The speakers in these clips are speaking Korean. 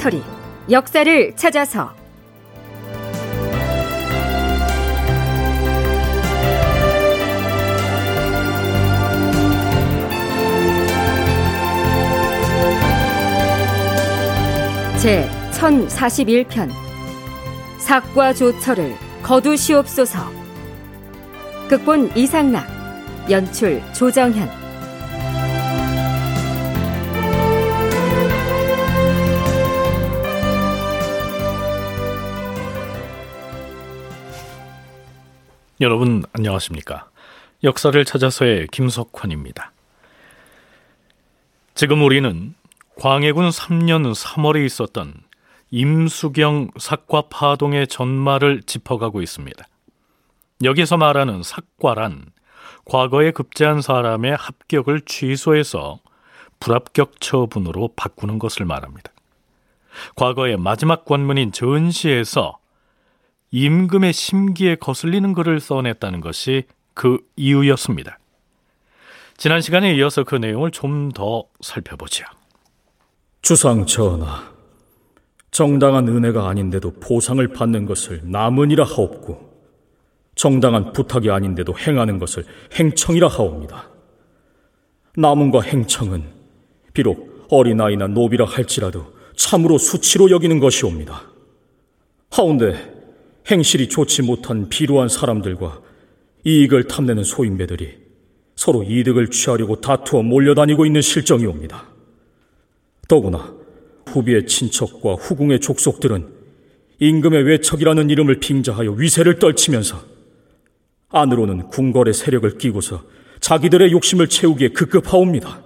다큐멘터리 역사를 찾아서. 제 1041편 삭과 조처를 거두시옵소서. 극본 이상락 연출 조정현 여러분 안녕하십니까? 역사를 찾아서의 김석환입니다. 지금 우리는 광해군 3년 3월에 있었던 임수경 삭과 파동의 전말을 짚어가고 있습니다. 여기서 말하는 삭과란 과거에 급제한 사람의 합격을 취소해서 불합격 처분으로 바꾸는 것을 말합니다. 과거의 마지막 관문인 전시에서 임금의 심기에 거슬리는 글을 써냈다는 것이 그 이유였습니다. 지난 시간에 이어서 그 내용을 좀 더 살펴보죠. 주상 전하, 정당한 은혜가 아닌데도 보상을 받는 것을 남은이라 하옵고, 정당한 부탁이 아닌데도 행하는 것을 행청이라 하옵니다. 남은과 행청은 비록 어린아이나 노비라 할지라도 참으로 수치로 여기는 것이옵니다. 하운데 행실이 좋지 못한 비루한 사람들과 이익을 탐내는 소인배들이 서로 이득을 취하려고 다투어 몰려다니고 있는 실정이옵니다. 더구나 후비의 친척과 후궁의 족속들은 임금의 외척이라는 이름을 빙자하여 위세를 떨치면서 안으로는 궁궐의 세력을 끼고서 자기들의 욕심을 채우기에 급급하옵니다.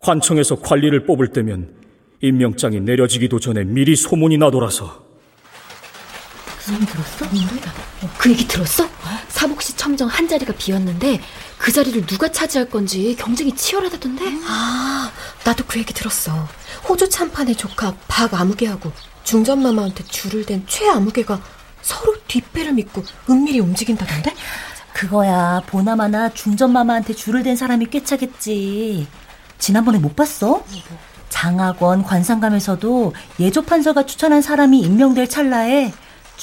관청에서 관리를 뽑을 때면 임명장이 내려지기도 전에 미리 소문이 나돌아서 소문 들었어? 어, 그 얘기 들었어? 사복시 첨정 한 자리가 비었는데 그 자리를 누가 차지할 건지 경쟁이 치열하다던데? 아, 나도 그 얘기 들었어. 호주 참판의 조카 박아무개하고 중전마마한테 줄을 댄 최아무개가 서로 뒷배를 믿고 은밀히 움직인다던데? 그거야 보나마나 중전마마한테 줄을 댄 사람이 꽤 차겠지. 지난번에 못 봤어? 장학원 관상감에서도 예조 판서가 추천한 사람이 임명될 찰나에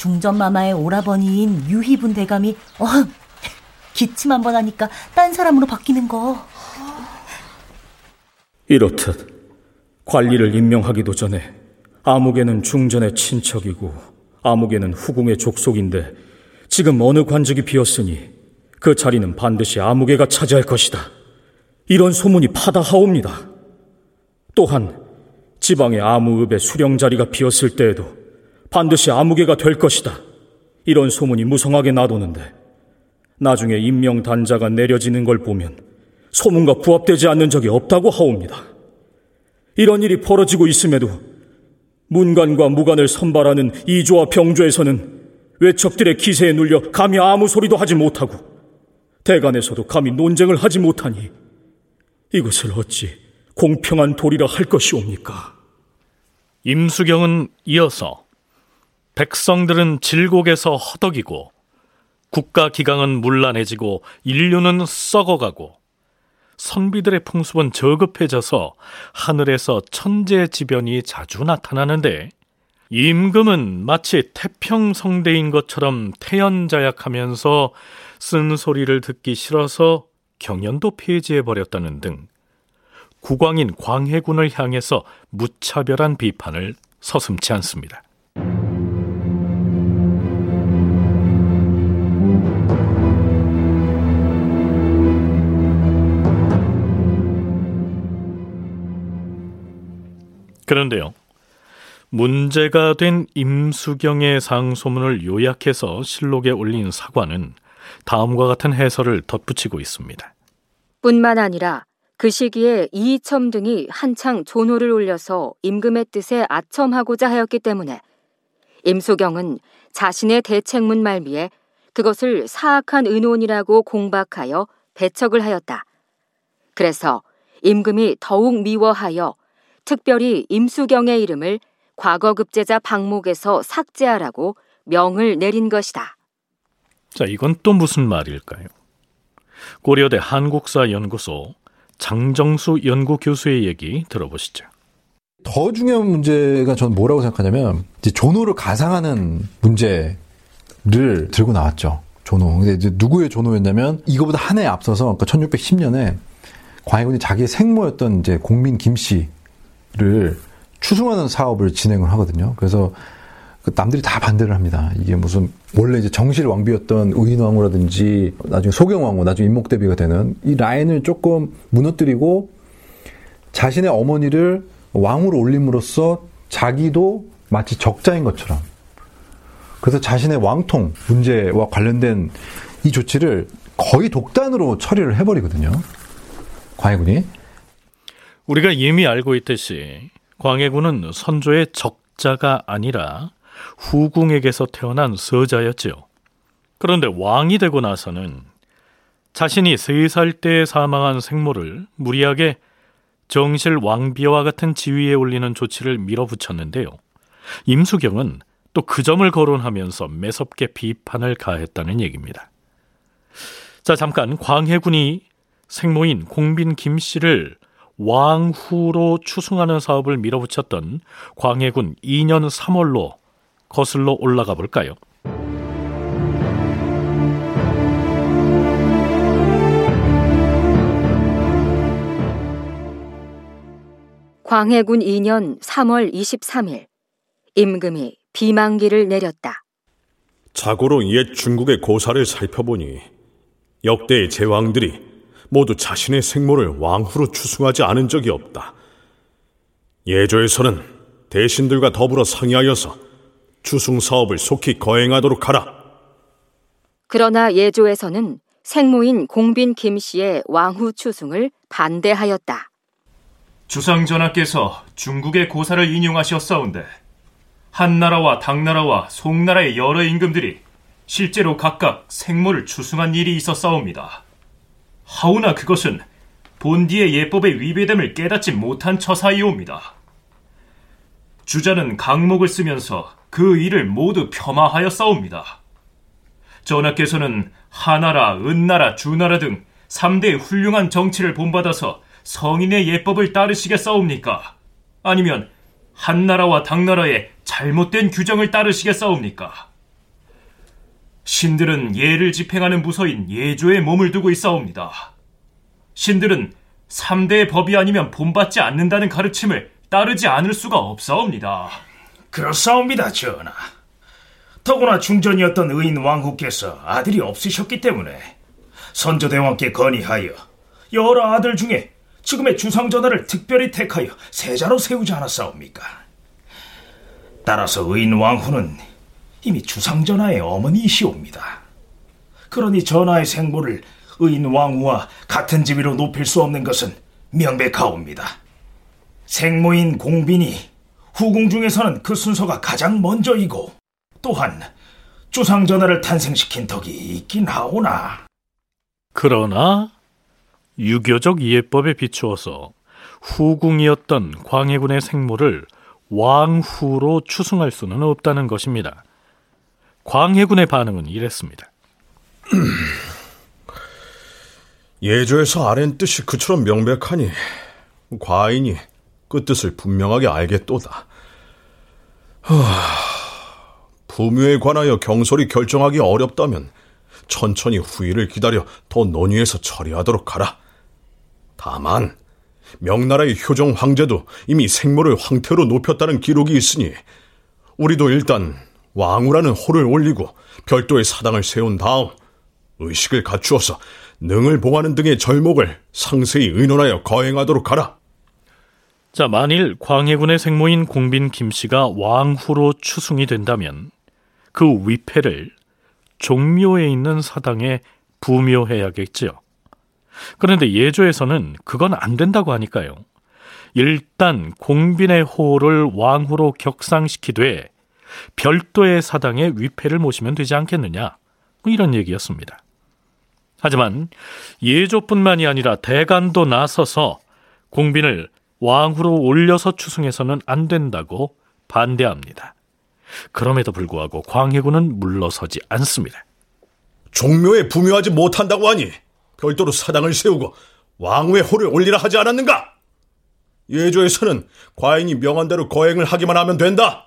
중전마마의 오라버니인 유희분 대감이 어 기침 한 번 하니까 딴 사람으로 바뀌는 거. 이렇듯 관리를 임명하기도 전에 아무개는 중전의 친척이고 아무개는 후궁의 족속인데 지금 어느 관직이 비었으니 그 자리는 반드시 아무개가 차지할 것이다. 이런 소문이 파다하옵니다. 또한 지방의 아무읍의 수령 자리가 비었을 때에도 반드시 아무개가 될 것이다. 이런 소문이 무성하게 나도는데 나중에 임명 단자가 내려지는 걸 보면 소문과 부합되지 않는 적이 없다고 하옵니다. 이런 일이 벌어지고 있음에도 문관과 무관을 선발하는 이조와 병조에서는 외척들의 기세에 눌려 감히 아무 소리도 하지 못하고 대간에서도 감히 논쟁을 하지 못하니 이것을 어찌 공평한 도리라 할 것이옵니까? 임수경은 이어서 백성들은 질곡에서 허덕이고 국가 기강은 문란해지고 인류는 썩어가고 선비들의 풍습은 저급해져서 하늘에서 천재지변이 자주 나타나는데 임금은 마치 태평성대인 것처럼 태연자약하면서 쓴소리를 듣기 싫어서 경연도 폐지해버렸다는 등 국왕인 광해군을 향해서 무차별한 비판을 서슴지 않습니다. 그런데요. 문제가 된 임수경의 상소문을 요약해서 실록에 올린 사관은 다음과 같은 해설을 덧붙이고 있습니다. 뿐만 아니라 그 시기에 이이첨 등이 한창 조노를 올려서 임금의 뜻에 아첨하고자 하였기 때문에 임수경은 자신의 대책문 말미에 그것을 사악한 은혼이라고 공박하여 배척을 하였다. 그래서 임금이 더욱 미워하여 특별히 임수경의 이름을 과거급제자 방목에서 삭제하라고 명을 내린 것이다. 자, 이건 또 무슨 말일까요? 고려대 한국사 연구소 장정수 연구교수의 얘기 들어보시죠. 더 중요한 문제가 저는 뭐라고 생각하냐면 이제 존호를 가상하는 문제를 들고 나왔죠. 존호. 근데 이제 누구의 존호였냐면 이거보다 한 해 앞서서 그러니까 1610년에 광해군이 자기의 생모였던 이제 공민 김씨 를 추승하는 사업을 진행을 하거든요. 그래서 그 남들이 다 반대를 합니다. 이게 무슨 원래 이제 정실 왕비였던 의인왕후라든지 나중에 소경왕후, 나중에 임목대비가 되는 이 라인을 조금 무너뜨리고 자신의 어머니를 왕으로 올림으로써 자기도 마치 적자인 것처럼 그래서 자신의 왕통 문제와 관련된 이 조치를 거의 독단으로 처리를 해버리거든요. 광해군이. 우리가 이미 알고 있듯이 광해군은 선조의 적자가 아니라 후궁에게서 태어난 서자였지요. 그런데 왕이 되고 나서는 자신이 세살때 사망한 생모를 무리하게 정실 왕비와 같은 지위에 올리는 조치를 밀어붙였는데요. 임수경은 또 그 점을 거론하면서 매섭게 비판을 가했다는 얘기입니다. 자, 잠깐 광해군이 생모인 공빈 김 씨를 왕후로 추승하는 사업을 밀어붙였던 광해군 2년 3월로 거슬러 올라가 볼까요? 광해군 2년 3월 23일 임금이 비망기를 내렸다. 자고로 옛 중국의 고사를 살펴보니 역대의 제왕들이 모두 자신의 생모를 왕후로 추승하지 않은 적이 없다. 예조에서는 대신들과 더불어 상의하여서 추승 사업을 속히 거행하도록 하라. 그러나 예조에서는 생모인 공빈 김 씨의 왕후 추승을 반대하였다. 주상 전하께서 중국의 고사를 인용하셨사온데 한나라와 당나라와 송나라의 여러 임금들이 실제로 각각 생모를 추승한 일이 있었사옵니다. 하오나 그것은 본디의 예법의 위배됨을 깨닫지 못한 처사이옵니다. 주자는 강목을 쓰면서 그 일을 모두 폄하하였사옵니다. 전하께서는 하나라, 은나라, 주나라 등 3대의 훌륭한 정치를 본받아서 성인의 예법을 따르시겠사옵니까? 아니면 한나라와 당나라의 잘못된 규정을 따르시겠사옵니까? 신들은 예를 집행하는 부서인 예조에 몸을 두고 있사옵니다. 신들은 3대의 법이 아니면 본받지 않는다는 가르침을 따르지 않을 수가 없사옵니다. 그렇사옵니다, 전하. 더구나 중전이었던 의인 왕후께서 아들이 없으셨기 때문에 선조대왕께 건의하여 여러 아들 중에 지금의 주상전하를 특별히 택하여 세자로 세우지 않았사옵니까? 따라서 의인 왕후는 이미 주상전하의 어머니이시옵니다. 그러니 전하의 생모를 의인 왕후와 같은 지위로 높일 수 없는 것은 명백하옵니다. 생모인 공빈이 후궁 중에서는 그 순서가 가장 먼저이고 또한 주상전하를 탄생시킨 덕이 있긴 하오나 그러나 유교적 이해법에 비추어서 후궁이었던 광해군의 생모를 왕후로 추승할 수는 없다는 것입니다. 광해군의 반응은 이랬습니다. 예조에서 아랜 뜻이 그처럼 명백하니 과인이 그 뜻을 분명하게 알겠도다. 부묘에 관하여 경솔이 결정하기 어렵다면 천천히 후일을 기다려 더 논의해서 처리하도록 하라. 다만 명나라의 효정 황제도 이미 생모를 황태로 높였다는 기록이 있으니 우리도 일단 왕후라는 호를 올리고 별도의 사당을 세운 다음 의식을 갖추어서 능을 봉하는 등의 절목을 상세히 의논하여 거행하도록 하라. 자, 만일 광해군의 생모인 공빈 김씨가 왕후로 추승이 된다면 그 위패를 종묘에 있는 사당에 부묘해야겠지요. 그런데 예조에서는 그건 안 된다고 하니까요. 일단 공빈의 호를 왕후로 격상시키되 별도의 사당에 위패를 모시면 되지 않겠느냐. 뭐 이런 얘기였습니다. 하지만 예조뿐만이 아니라 대간도 나서서 공빈을 왕후로 올려서 추승해서는 안 된다고 반대합니다. 그럼에도 불구하고 광해군은 물러서지 않습니다. 종묘에 부묘하지 못한다고 하니 별도로 사당을 세우고 왕후의 호를 올리라 하지 않았는가? 예조에서는 과인이 명한 대로 거행을 하기만 하면 된다.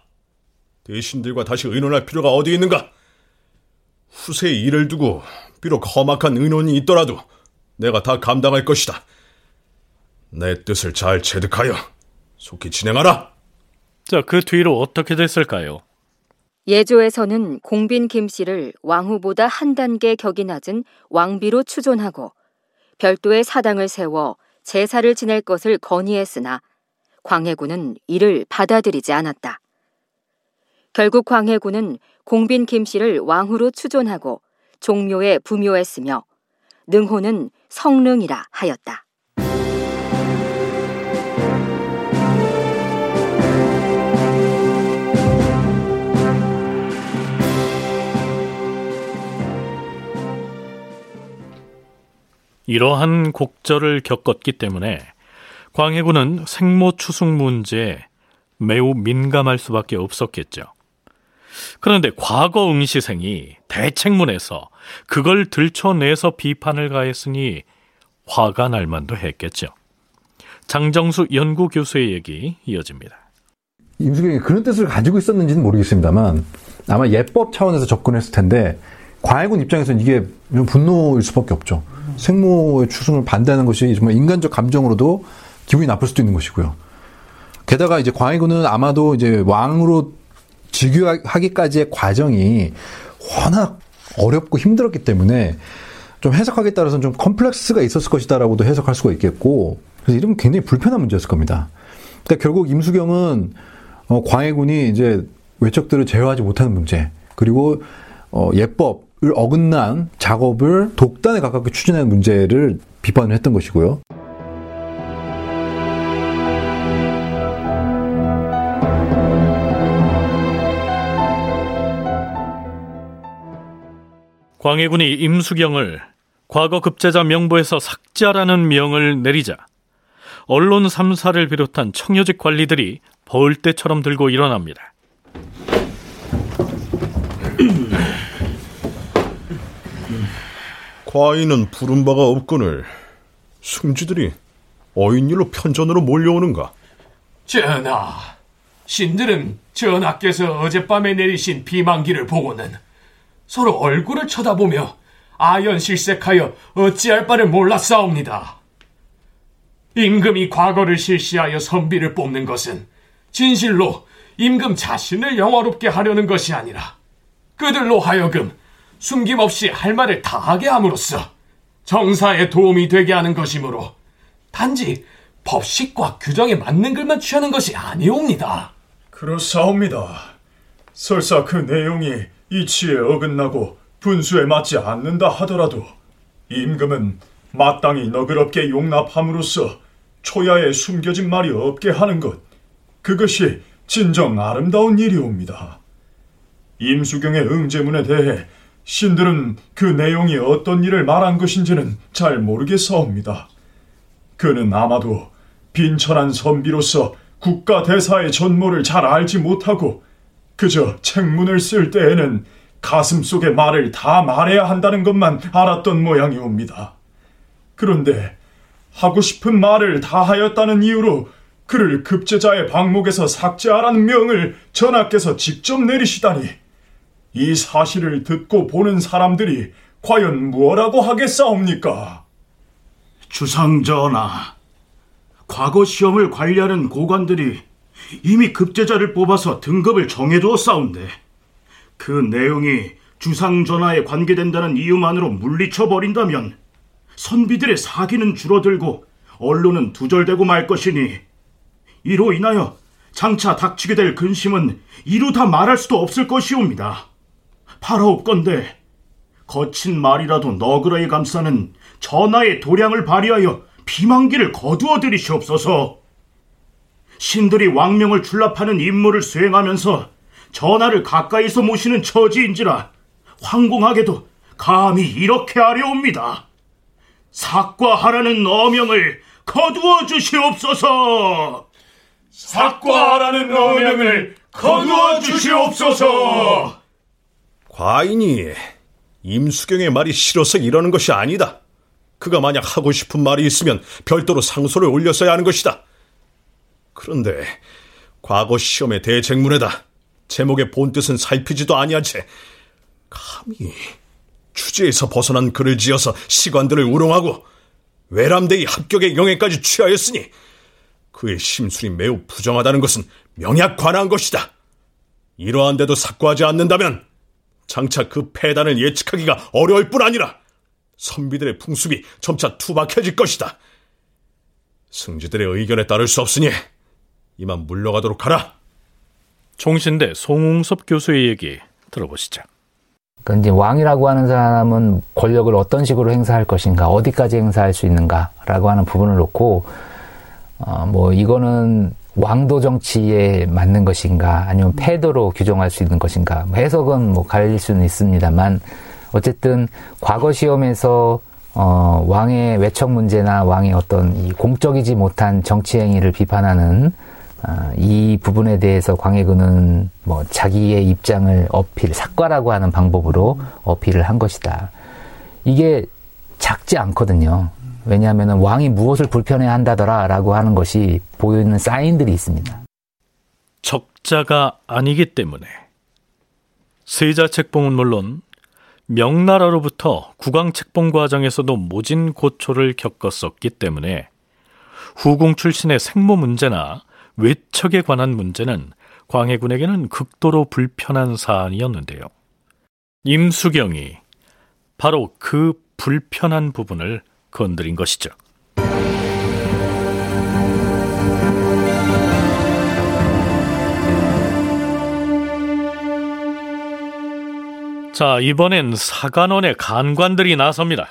대신들과 다시 의논할 필요가 어디 있는가? 후세의 일을 두고 비록 험악한 의논이 있더라도 내가 다 감당할 것이다. 내 뜻을 잘 체득하여 속히 진행하라. 자, 그 뒤로 어떻게 됐을까요? 예조에서는 공빈 김씨를 왕후보다 한 단계 격이 낮은 왕비로 추존하고 별도의 사당을 세워 제사를 지낼 것을 건의했으나 광해군은 이를 받아들이지 않았다. 결국 광해군은 공빈 김씨를 왕후로 추존하고 종묘에 부묘했으며 능호는 성릉이라 하였다. 이러한 곡절을 겪었기 때문에 광해군은 생모 추승 문제에 매우 민감할 수밖에 없었겠죠. 그런데 과거 응시생이 대책문에서 그걸 들춰내서 비판을 가했으니 화가 날 만도 했겠죠. 장정수 연구교수의 얘기 이어집니다. 임수경이 그런 뜻을 가지고 있었는지는 모르겠습니다만 아마 예법 차원에서 접근했을 텐데 과외군 입장에서는 이게 분노일 수밖에 없죠. 생모의 추승을 반대하는 것이 정말 인간적 감정으로도 기분이 나쁠 수도 있는 것이고요. 게다가 이제 광해군은 아마도 이제 왕으로 즉위하기까지의 과정이 워낙 어렵고 힘들었기 때문에 좀 해석하기에 따라서는 좀 컴플렉스가 있었을 것이다라고도 해석할 수가 있겠고 그래서 이러면 굉장히 불편한 문제였을 겁니다. 그러니까 결국 임수경은 어, 광해군이 이제 외척들을 제어하지 못하는 문제 그리고 어, 예법을 어긋난 작업을 독단에 가깝게 추진하는 문제를 비판을 했던 것이고요. 광해군이 임수경을 과거 급제자 명부에서 삭제하라는 명을 내리자 언론 3사를 비롯한 청요직 관리들이 벌떼처럼 들고 일어납니다. 과인은 부른 바가 없거늘 승지들이 어인일로 편전으로 몰려오는가? 전하, 신들은 전하께서 어젯밤에 내리신 비만기를 보고는 서로 얼굴을 쳐다보며 아연실색하여 어찌할 바를 몰랐사옵니다. 임금이 과거를 실시하여 선비를 뽑는 것은 진실로 임금 자신을 영화롭게 하려는 것이 아니라 그들로 하여금 숨김없이 할 말을 다하게 함으로써 정사에 도움이 되게 하는 것이므로 단지 법식과 규정에 맞는 글만 취하는 것이 아니옵니다. 그렇사옵니다. 설사 그 내용이 이치에 어긋나고 분수에 맞지 않는다 하더라도 임금은 마땅히 너그럽게 용납함으로써 초야에 숨겨진 말이 없게 하는 것 그것이 진정 아름다운 일이옵니다. 임수경의 응제문에 대해 신들은 그 내용이 어떤 일을 말한 것인지는 잘 모르겠사옵니다. 그는 아마도 빈천한 선비로서 국가 대사의 전모를 잘 알지 못하고 그저 책문을 쓸 때에는 가슴 속의 말을 다 말해야 한다는 것만 알았던 모양이옵니다. 그런데 하고 싶은 말을 다 하였다는 이유로 그를 급제자의 방목에서 삭제하라는 명을 전하께서 직접 내리시다니 이 사실을 듣고 보는 사람들이 과연 무엇라고 하겠사옵니까? 주상전하, 과거 시험을 관리하는 고관들이 이미 급제자를 뽑아서 등급을 정해두었사온데 그 내용이 주상전하에 관계된다는 이유만으로 물리쳐 버린다면 선비들의 사기는 줄어들고 언론은 두절되고 말 것이니 이로 인하여 장차 닥치게 될 근심은 이루 다 말할 수도 없을 것이옵니다. 바라옵건대 거친 말이라도 너그러이 감싸는 전하의 도량을 발휘하여 비만기를 거두어 들이시옵소서. 신들이 왕명을 출납하는 임무를 수행하면서 전하를 가까이서 모시는 처지인지라 황공하게도 감히 이렇게 하려옵니다. 삭과하라는 어명을 거두어 주시옵소서. 삭과하라는 어명을 거두어 주시옵소서. 과인이 임수경의 말이 싫어서 이러는 것이 아니다. 그가 만약 하고 싶은 말이 있으면 별도로 상소를 올렸어야 하는 것이다. 그런데 과거 시험의 대책문에다 제목의 본뜻은 살피지도 아니한 채 감히 주제에서 벗어난 글을 지어서 시관들을 우롱하고 외람되이 합격의 영예까지 취하였으니 그의 심술이 매우 부정하다는 것은 명약 관한 것이다. 이러한데도 삭과하지 않는다면 장차 그 패단을 예측하기가 어려울 뿐 아니라 선비들의 풍습이 점차 투박해질 것이다. 승지들의 의견에 따를 수 없으니 이만 물러가도록 하라. 총신대 송웅섭 교수의 얘기 들어보시죠. 그러니까 이제 왕이라고 하는 사람은 권력을 어떤 식으로 행사할 것인가, 어디까지 행사할 수 있는가라고 하는 부분을 놓고, 어, 뭐, 이거는 왕도 정치에 맞는 것인가, 아니면 패도로 규정할 수 있는 것인가, 뭐 해석은 뭐 갈릴 수는 있습니다만, 어쨌든 과거 시험에서 어, 왕의 외척 문제나 왕의 어떤 이 공적이지 못한 정치 행위를 비판하는 어, 이 부분에 대해서 광해군은 뭐 자기의 입장을 어필, 삭과라고 하는 방법으로 어필을 한 것이다. 이게 작지 않거든요. 왜냐하면 왕이 무엇을 불편해 한다더라라고 하는 것이 보이는 사인들이 있습니다. 적자가 아니기 때문에 세자 책봉은 물론 명나라로부터 국왕 책봉 과정에서도 모진 고초를 겪었었기 때문에 후궁 출신의 생모 문제나 외척에 관한 문제는 광해군에게는 극도로 불편한 사안이었는데요. 임수경이 바로 그 불편한 부분을 건드린 것이죠. 자, 이번엔 사관원의 간관들이 나섭니다.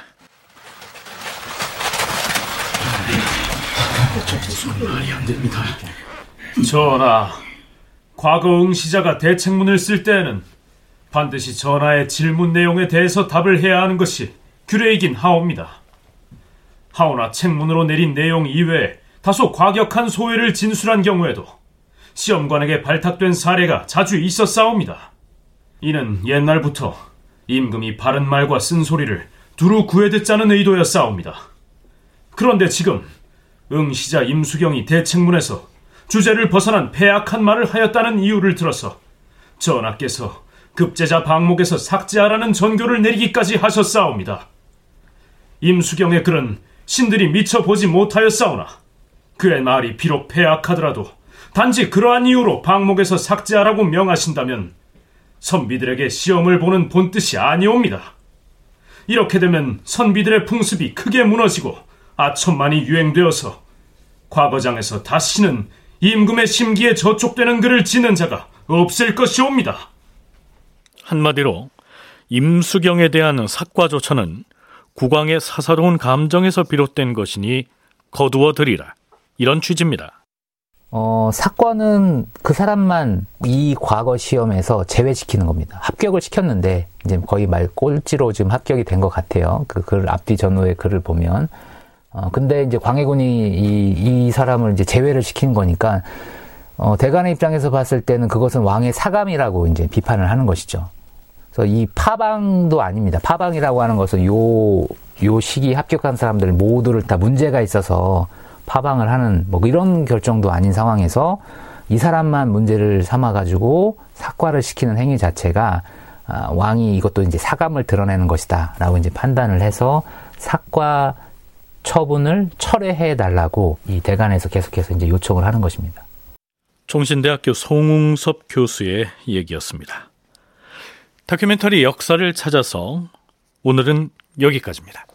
말이 안 됩니다. 전하, 과거 응시자가 대책문을 쓸 때에는 반드시 전하의 질문 내용에 대해서 답을 해야 하는 것이 규례이긴 하옵니다. 하오나 책문으로 내린 내용 이외에 다소 과격한 소회를 진술한 경우에도 시험관에게 발탁된 사례가 자주 있었사옵니다. 이는 옛날부터 임금이 바른 말과 쓴소리를 두루 구해 듣자는 의도였사옵니다. 그런데 지금 응시자 임수경이 대책문에서 주제를 벗어난 폐악한 말을 하였다는 이유를 들어서 전하께서 급제자 방목에서 삭제하라는 전교를 내리기까지 하셨사옵니다. 임수경의 글은 신들이 미처 보지 못하였사오나 그의 말이 비록 폐악하더라도 단지 그러한 이유로 방목에서 삭제하라고 명하신다면 선비들에게 시험을 보는 본뜻이 아니옵니다. 이렇게 되면 선비들의 풍습이 크게 무너지고 아천만이 유행되어서 과거장에서 다시는 임금의 심기에 저촉되는 글을 짓는 자가 없을 것이옵니다. 한마디로 임수경에 대한 삭과 조처는 국왕의 사사로운 감정에서 비롯된 것이니 거두어 드리라 이런 취지입니다. 어, 사건은 그 사람만 이 과거 시험에서 제외시키는 겁니다. 합격을 시켰는데, 이제 거의 말 꼴찌로 지금 합격이 된 것 같아요. 그 글, 앞뒤 전후의 글을 보면. 어, 근데 이제 광해군이 이, 이 사람을 이제 제외를 시킨 거니까, 어, 대간의 입장에서 봤을 때는 그것은 왕의 사감이라고 이제 비판을 하는 것이죠. 그래서 이 파방도 아닙니다. 파방이라고 하는 것은 요, 요 시기 합격한 사람들 모두를 다 문제가 있어서 파방을 하는 뭐 이런 결정도 아닌 상황에서 이 사람만 문제를 삼아 가지고 사과를 시키는 행위 자체가 아, 왕이 이것도 이제 사감을 드러내는 것이다라고 이제 판단을 해서 사과 처분을 철회해 달라고 이 대관에서 계속해서 이제 요청을 하는 것입니다. 종신대학교 송웅섭 교수의 얘기였습니다. 다큐멘터리 역사를 찾아서 오늘은 여기까지입니다.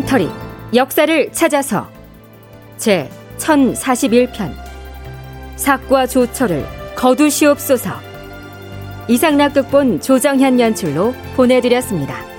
다큐멘터리 역사를 찾아서 제 1041편 삭과 조처를 거두시옵소서 이상락 극본 조정현 연출로 보내드렸습니다.